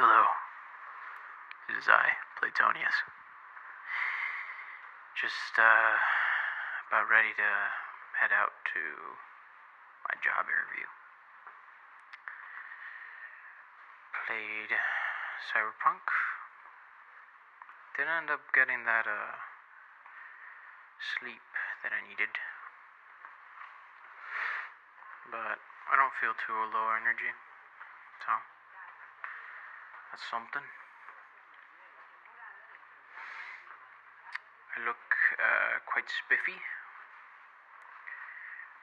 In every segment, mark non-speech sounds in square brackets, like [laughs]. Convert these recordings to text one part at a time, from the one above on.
Hello. It is I, Platonius. Just, uh, about ready to head out to my job interview. Played Cyberpunk. Didn't end up getting that, uh, sleep that I needed. But I don't feel too low energy. So, that's something. I look uh, quite spiffy.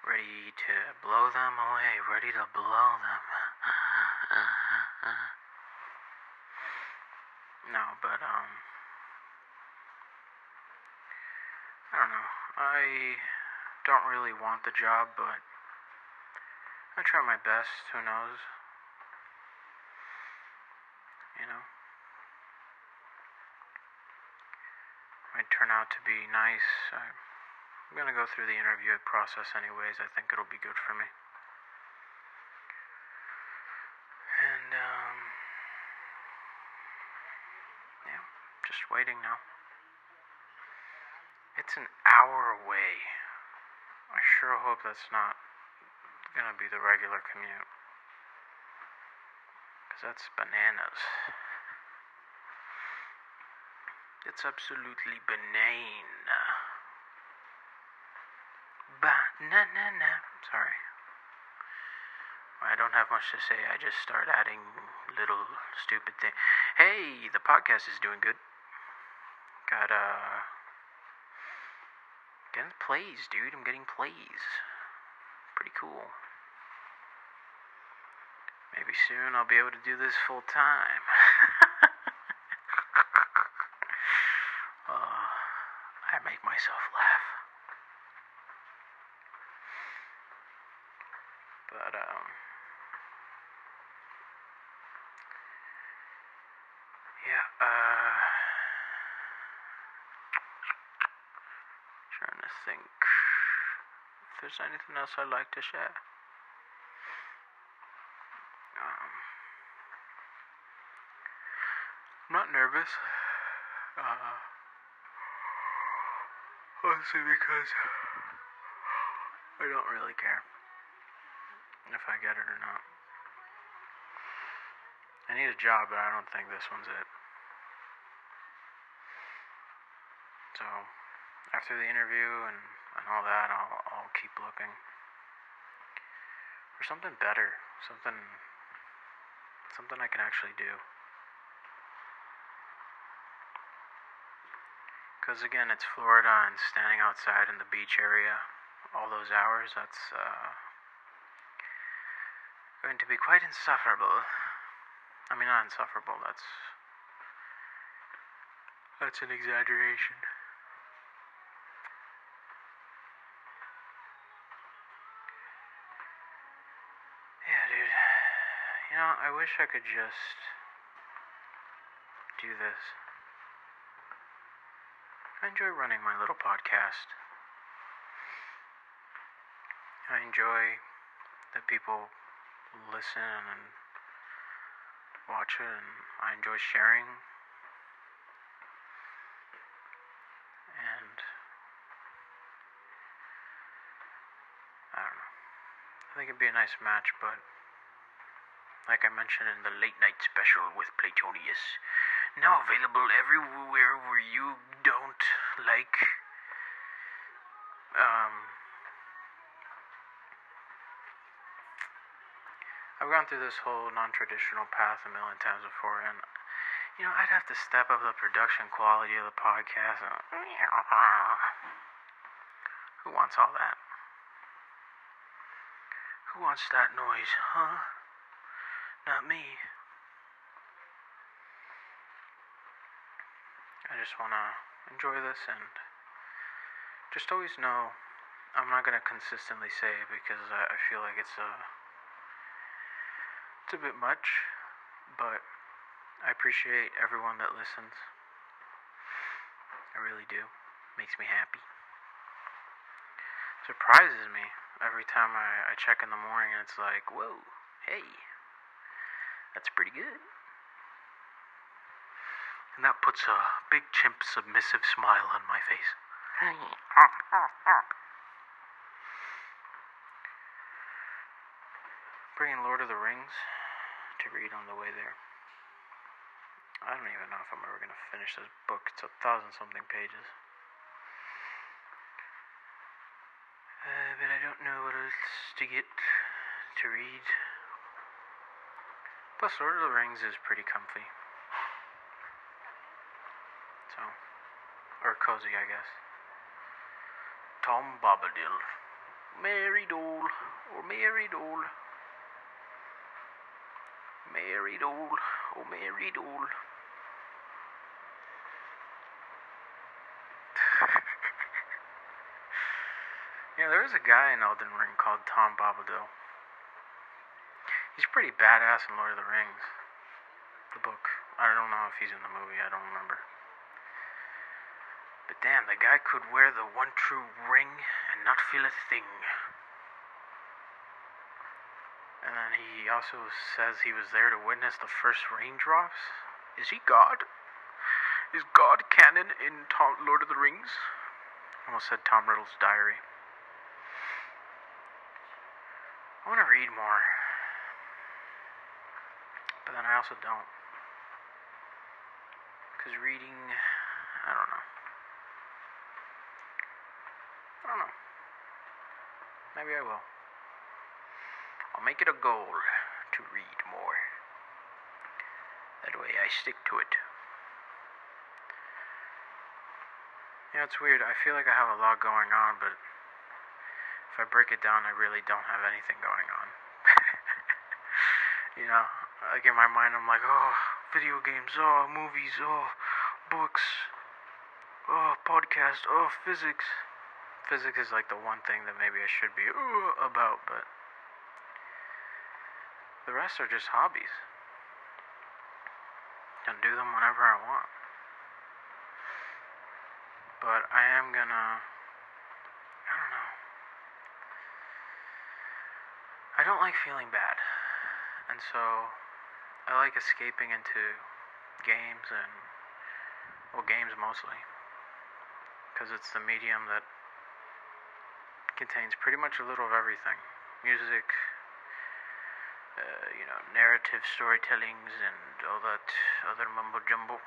Ready to blow them away. Ready to blow them. [laughs] no, but, um. I don't know. I don't really want the job, but I try my best. Who knows? You know? Might turn out to be nice. I'm gonna go through the interview process anyways. I think it'll be good for me. And, um. Yeah, just waiting now. It's an hour away. I sure hope that's not gonna be the regular commute. That's bananas. It's absolutely banana. Banana. Sorry. I don't have much to say. I just start adding little stupid things. Hey, the podcast is doing good. Got, uh. Getting plays, dude. I'm getting plays. Pretty cool. Maybe soon I'll be able to do this full time. oh, [laughs] I make myself laugh. But, um. Yeah, uh. Trying to think if there's anything else I'd like to share. Um, I'm not nervous. Uh, honestly, because I don't really care if I get it or not. I need a job, but I don't think this one's it. So, after the interview and, and all that, I'll, I'll keep looking for something better, something, something I can actually do. Because again, it's Florida and standing outside in the beach area all those hours, that's uh, going to be quite insufferable. I mean, not insufferable, that's. That's an exaggeration. Yeah, dude. You know, I wish I could just do this. I enjoy running my little podcast. I enjoy that people listen and watch it, and I enjoy sharing. And I don't know. I think it'd be a nice match, but like I mentioned in the late night special with Platonius, now available everywhere where you don't like um I've gone through this whole non-traditional path a million times before and you know, I'd have to step up the production quality of the podcast. And, [sighs] who wants all that? Who wants that noise, huh? Not me. I just want to enjoy this and just always know I'm not going to consistently say it because I, I feel like it's a it's a bit much, but I appreciate everyone that listens. I really do. Makes me happy. Surprises me every time I, I check in the morning and it's like, whoa, hey, that's pretty good. And that puts a big chimp submissive smile on my face. Bringing Lord of the Rings to read on the way there. I don't even know if I'm ever going to finish this book. It's a thousand something pages. Uh, but I don't know what else to get to read. Plus, Lord of the Rings is pretty comfy. So, or cozy, I guess. Tom Bombadil, Mary Dole, or Mary Dole. Mary Dole, oh Mary Dole. Oh, [laughs] yeah, there is a guy in Elden Ring called Tom Bombadil. He's pretty badass in Lord of the Rings. The book. I don't know if he's in the movie, I don't remember. Damn, the guy could wear the one true ring and not feel a thing. And then he also says he was there to witness the first raindrops. Is he God? Is God canon in Tom, Lord of the Rings? Almost said Tom Riddle's diary. I want to read more. But then I also don't. Because reading, I don't know. I don't know. Maybe I will. I'll make it a goal to read more. That way I stick to it. You know, it's weird. I feel like I have a lot going on, but if I break it down, I really don't have anything going on. [laughs] you know, like in my mind, I'm like, oh, video games, oh, movies, oh, books, oh, podcast, oh, physics. Physics is like the one thing that maybe I should be about, but the rest are just hobbies. Can do them whenever I want. But I am gonna. I don't know. I don't like feeling bad. And so I like escaping into games and. Well, games mostly. Because it's the medium that contains pretty much a little of everything music, uh, you know, narrative storytellings and all that other mumbo jumbo.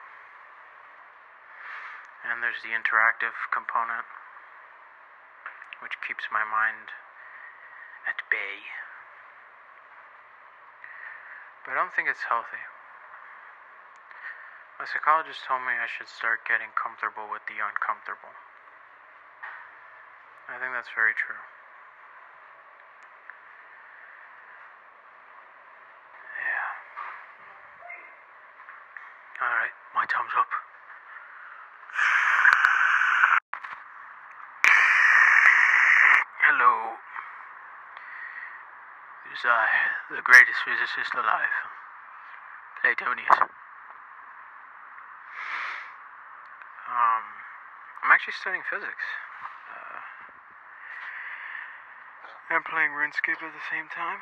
And there's the interactive component, which keeps my mind at bay. But I don't think it's healthy. My psychologist told me I should start getting comfortable with the uncomfortable. I think that's very true. Yeah. Alright, my time's up. Hello. Is I, the greatest physicist alive, Platonius. Um, I'm actually studying physics. Uh, and playing RuneScape at the same time.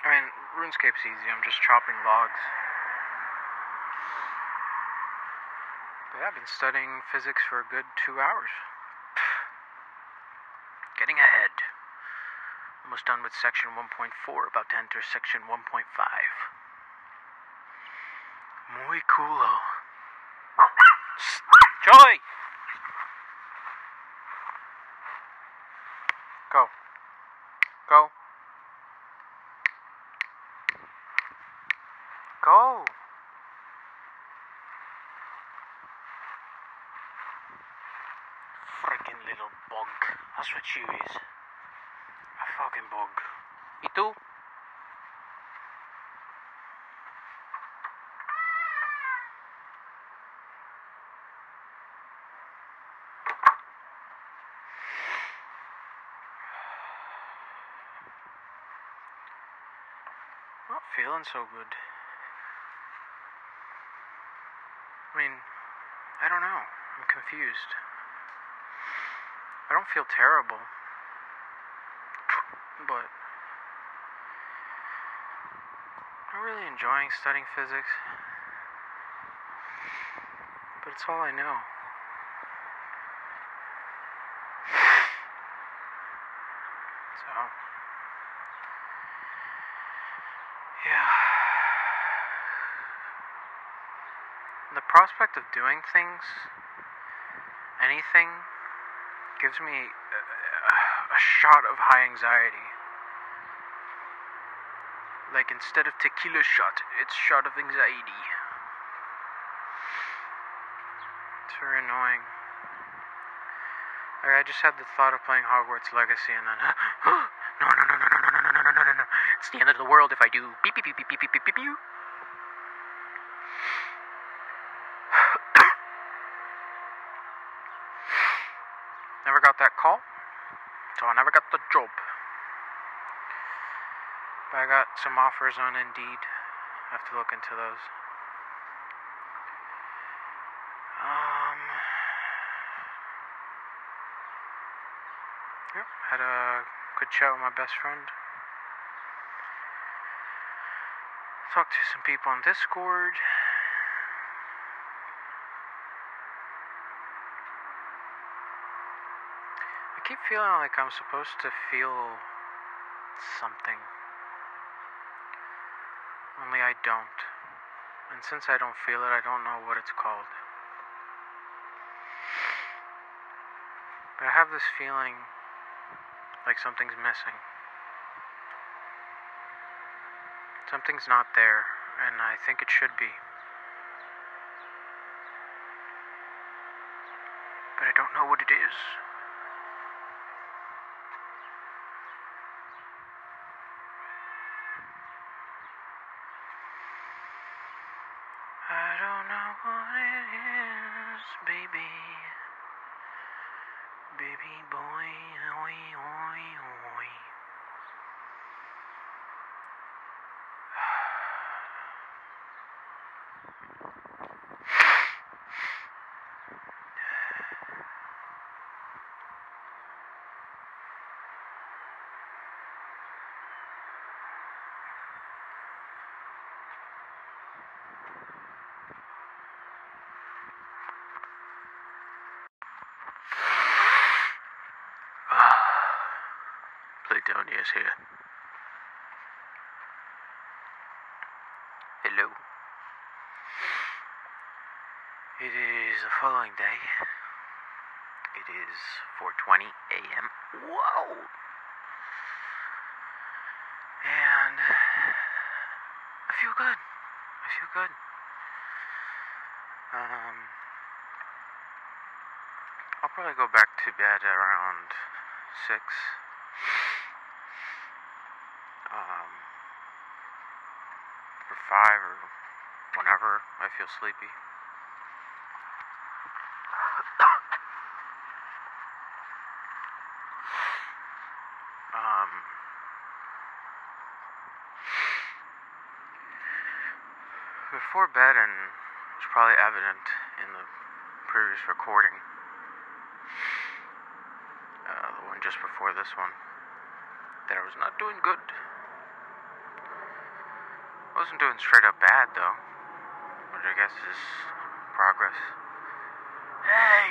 I mean, RuneScape's easy. I'm just chopping logs. But yeah, I've been studying physics for a good two hours. Getting ahead. Almost done with section 1.4, about to enter section 1.5. Muy culo. Joy! not feeling so good. I mean, I don't know. I'm confused. I don't feel terrible. But I'm really enjoying studying physics. But it's all I know. Prospect of doing things, anything, gives me a, a shot of high anxiety. Like instead of tequila shot, it's shot of anxiety. It's very annoying. Like I just had the thought of playing Hogwarts Legacy and then no no no no no no no no no no no no It's the end of the world if I do beep beep beep beep beep beep beep beep beep. Never got that call, so I never got the job. But I got some offers on Indeed. I have to look into those. Um. Yep, had a good chat with my best friend. Talked to some people on Discord. Feeling like I'm supposed to feel something. Only I don't. And since I don't feel it, I don't know what it's called. But I have this feeling like something's missing. Something's not there, and I think it should be. But I don't know what it is. I don't know what it is, baby. Baby boy, oi, oi, oi. Platonius here. Hello. It is the following day. It is 4:20 a.m. Whoa. And I feel good. I feel good. Um I'll probably go back to bed around 6 um, or five or whenever I feel sleepy. um, before bed, and it's probably evident in the previous recording, uh, the one just before this one, that I was not doing good. I wasn't doing straight up bad though, which I guess is progress. Hey,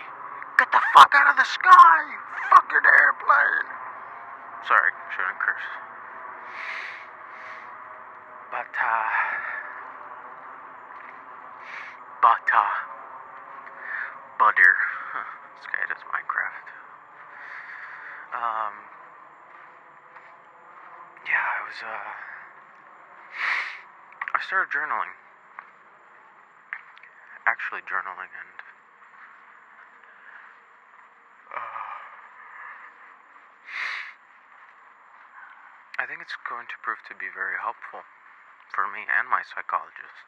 get the fuck out of the sky! Fucking airplane! Sorry, shouldn't curse. But, uh. But, uh. Butter. this guy does Minecraft. Um. Yeah, I was, uh. I started journaling. Actually, journaling, and. Uh, I think it's going to prove to be very helpful for me and my psychologist.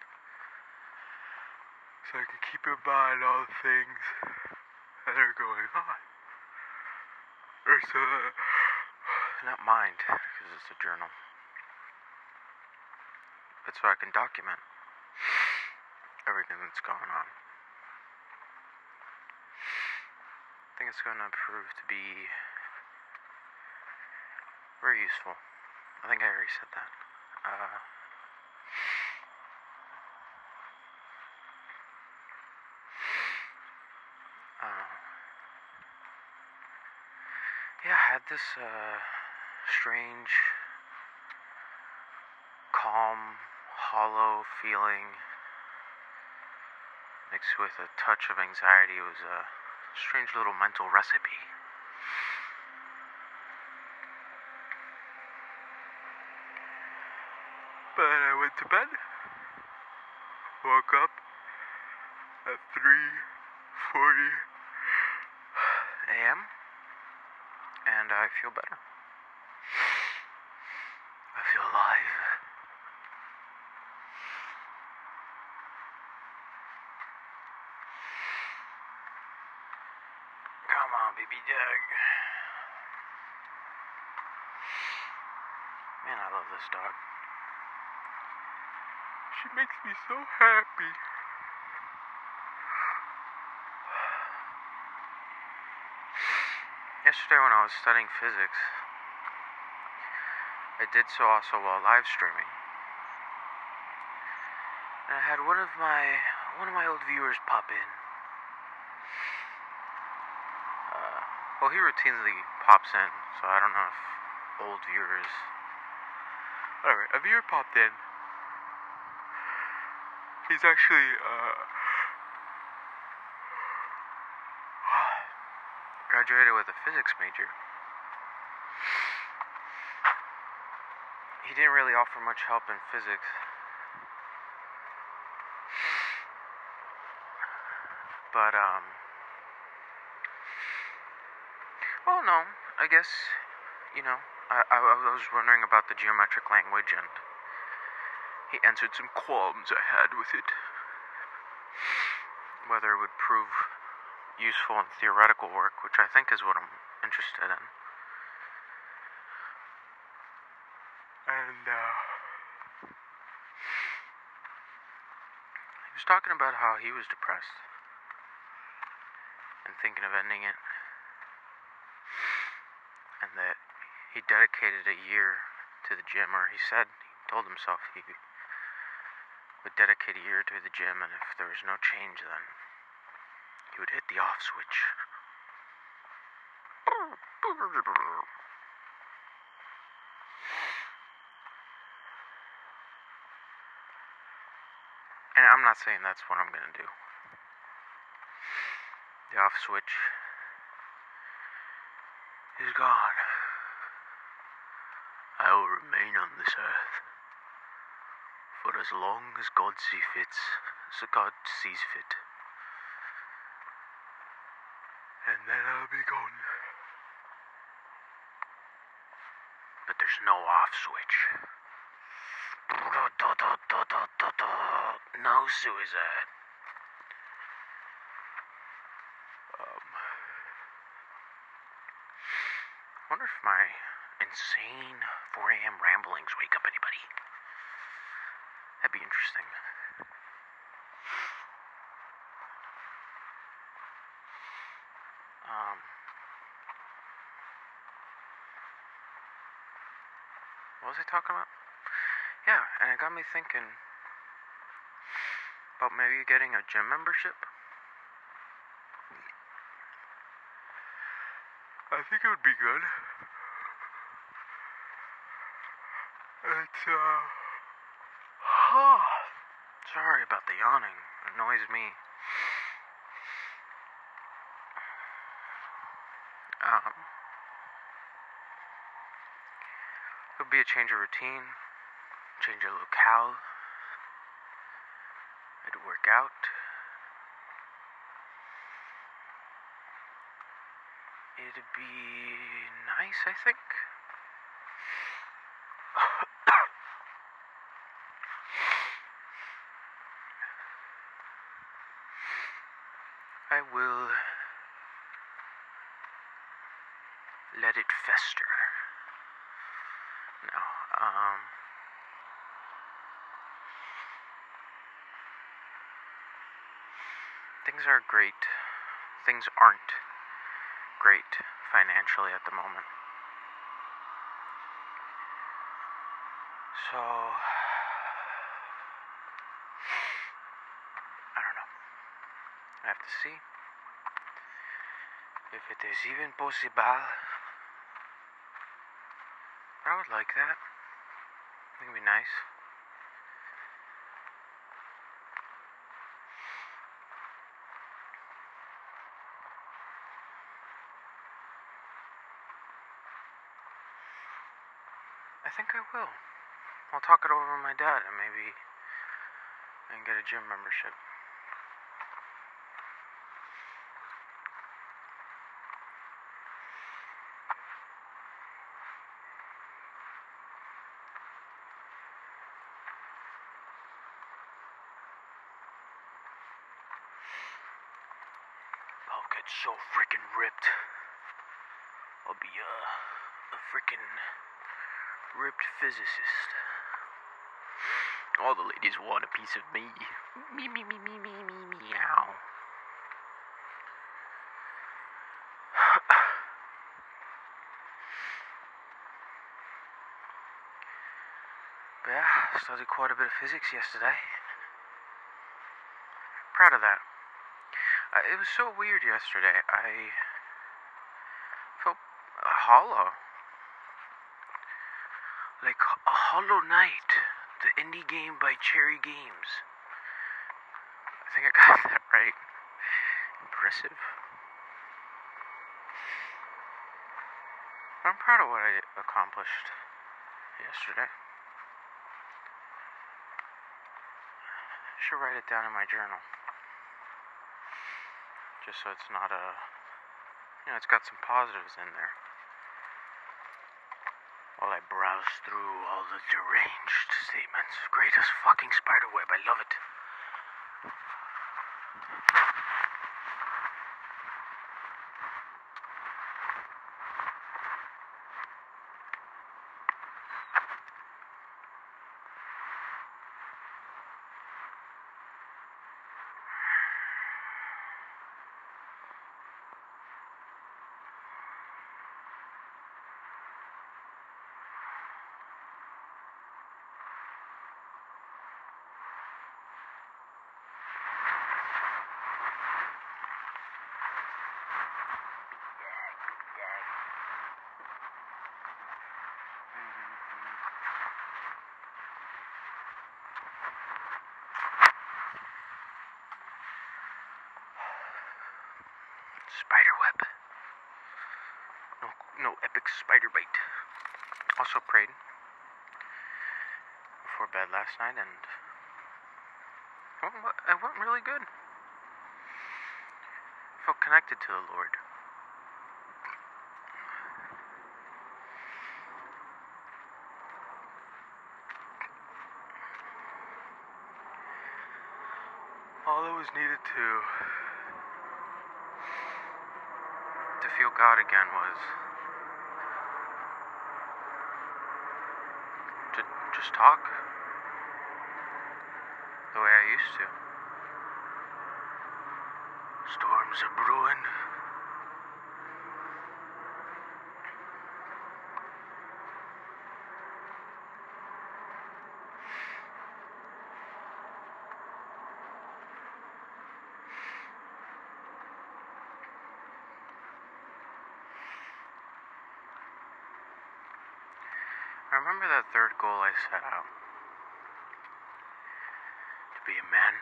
So I can keep in mind all the things that are going on. Or so, that, not mind, because it's a journal. But so I can document everything that's going on. I think it's going to prove to be very useful. I think I already said that. Uh, um, yeah, I had this uh, strange, calm, hollow feeling mixed with a touch of anxiety. It was a strange little mental recipe. Went to bed, woke up at 3:40 a.m. and I feel better. I feel alive. Come on, baby Doug. Man, I love this dog. She makes me so happy. Yesterday, when I was studying physics, I did so also while live streaming. And I had one of my one of my old viewers pop in. Uh, well, he routinely pops in, so I don't know if old viewers. Whatever, a viewer popped in. He's actually uh, graduated with a physics major. He didn't really offer much help in physics. But, um. Well, no. I guess, you know, I, I was wondering about the geometric language and he answered some qualms I had with it. Whether it would prove useful in theoretical work, which I think is what I'm interested in. And, uh. He was talking about how he was depressed and thinking of ending it. And that he dedicated a year to the gym, or he said, he told himself he would dedicate a year to the gym, and if there was no change, then he would hit the off switch. And I'm not saying that's what I'm gonna do. The off switch is gone. I will remain on this earth for as long as God sees fit, so God sees fit. And then I'll be gone. But there's no off switch. No suicide. Um, I wonder if my insane 4 a.m. ramblings wake up anybody. That'd be interesting. Um, what was I talking about? Yeah, and it got me thinking about maybe getting a gym membership. I think it would be good. It's, uh. Sorry about the yawning. It annoys me. Um. It would be a change of routine, change of locale. It'd work out. It'd be nice, I think. I will let it fester. No, um. Things are great. Things aren't great financially at the moment. So. I don't know. I have to see if it is even possible I would like that. I think it'd be nice. I think I will. I'll talk it over with my dad and maybe and get a gym membership. I'll get so freaking ripped. I'll be a, a freaking ripped physicist. All the ladies want a piece of me. Me, me, me, me, me, me, meow. [sighs] but yeah, studied quite a bit of physics yesterday. Proud of that. Uh, it was so weird yesterday. I felt hollow. Like a Hollow Knight, the indie game by Cherry Games. I think I got [laughs] that right. Impressive. I'm proud of what I accomplished yesterday. I should write it down in my journal. Just so it's not a. You know, it's got some positives in there while I browse through all the deranged statements. Greatest fucking spiderweb, I love it. Spiderweb. No, no epic spider bite. Also prayed before bed last night, and it went really good. felt connected to the Lord. All that was needed to feel God again was to just talk the way I used to. Storms are brewing. Remember that third goal I set out to be a man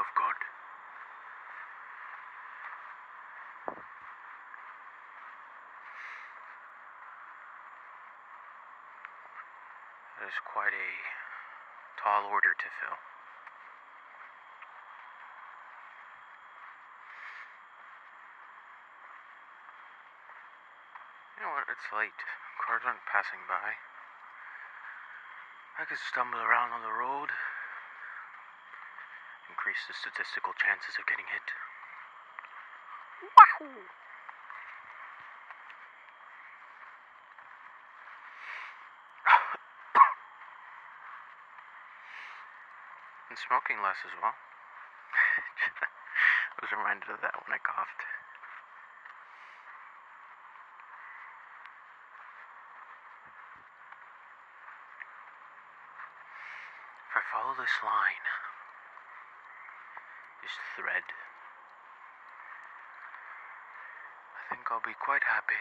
of God. That is quite a tall order to fill. You know what? It's late. Cars aren't passing by. I could stumble around on the road, increase the statistical chances of getting hit. Wahoo! and smoking less as well. [laughs] I was reminded of that when I coughed. If This line, this thread, I think I'll be quite happy.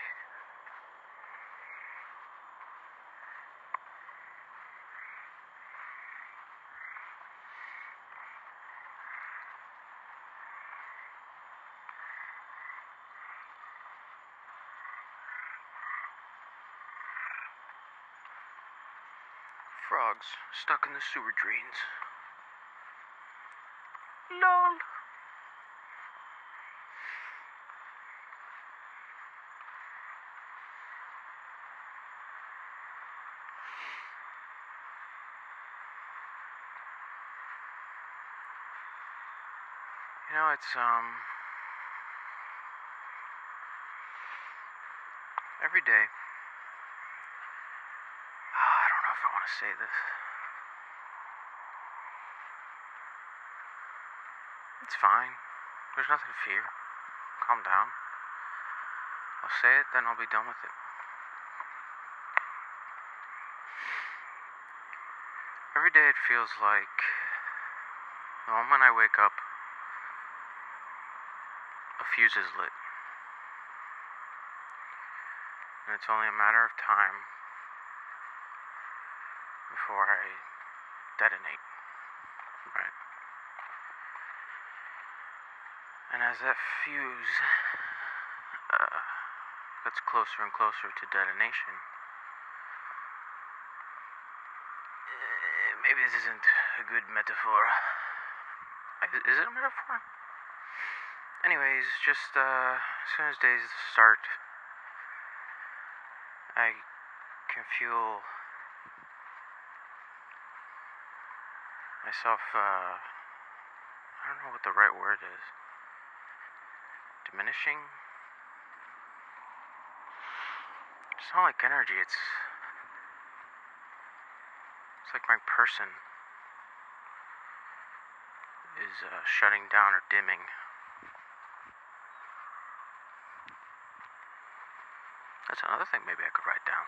Frogs stuck in the sewer drains. LOL. You know, it's, um. Every day. Ah, I don't know if I want to say this. It's fine. There's nothing to fear. Calm down. I'll say it, then I'll be done with it. Every day it feels like the moment I wake up, a fuse is lit. And it's only a matter of time before I detonate. Right? And as that fuse uh, gets closer and closer to detonation, uh, maybe this isn't a good metaphor. Is, it a metaphor? Anyways, just uh, as soon as days start, I can feel myself, uh, I don't know what the right word is. Diminishing? It's not like energy, it's. It's like my person is uh, shutting down or dimming. That's another thing maybe I could write down.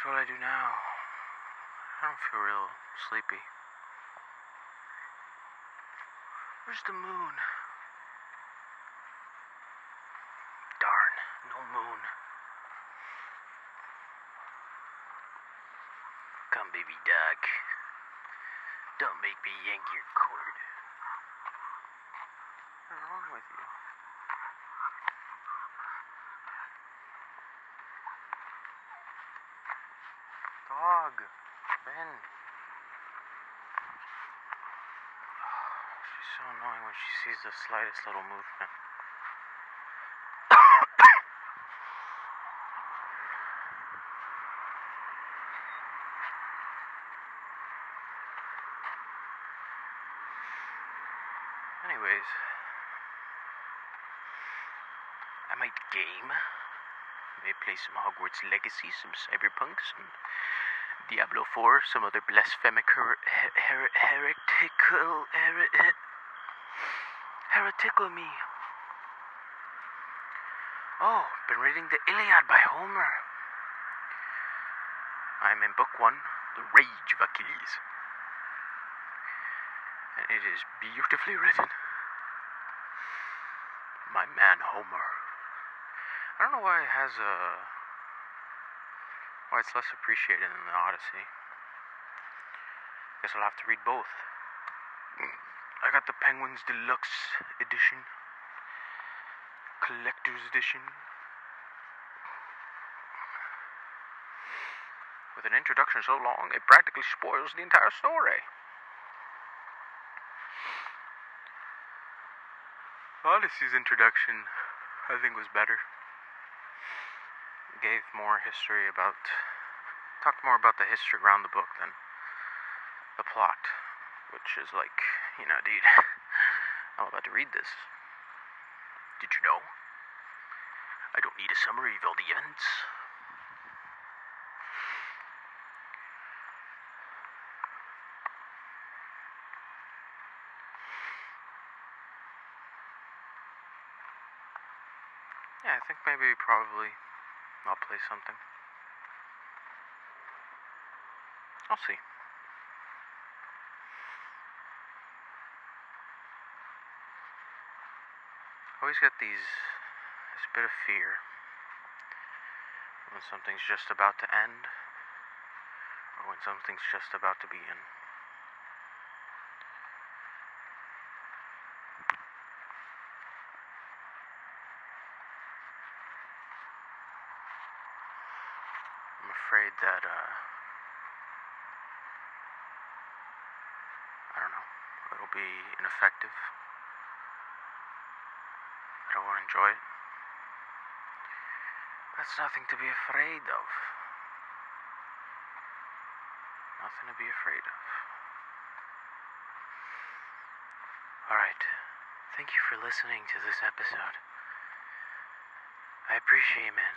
What will I do now? I don't feel real sleepy. Where's the moon? Darn, no moon. Come, baby duck. Don't make me yank your cord. What's wrong with you? Dog. Ben. She's so annoying when she sees the slightest little movement. Anyways, I might game. May play some Hogwarts Legacy, some Cyberpunk, some Diablo 4, some other blasphemic her- her- her- heretical her- her- heretical me. Oh, been reading the Iliad by Homer. I'm in book one, The Rage of Achilles. And it is beautifully written. My man Homer. I don't know why it has a. why it's less appreciated than the Odyssey. Guess I'll have to read both. Hmm. I got the Penguins Deluxe Edition, Collector's Edition, with an introduction so long it practically spoils the entire story. Odyssey's introduction, I think, was better. Gave more history about. talked more about the history around the book than the plot. Which is like, you know, dude, I'm about to read this. Did you know? I don't need a summary of all the events. Yeah, I think maybe probably I'll play something. I'll see. always got these this bit of fear when something's just about to end or when something's just about to begin. I'm afraid that uh I don't know, it'll be ineffective. That's nothing to be afraid of. Nothing to be afraid of. Alright. Thank you for listening to this episode. I appreciate it, man.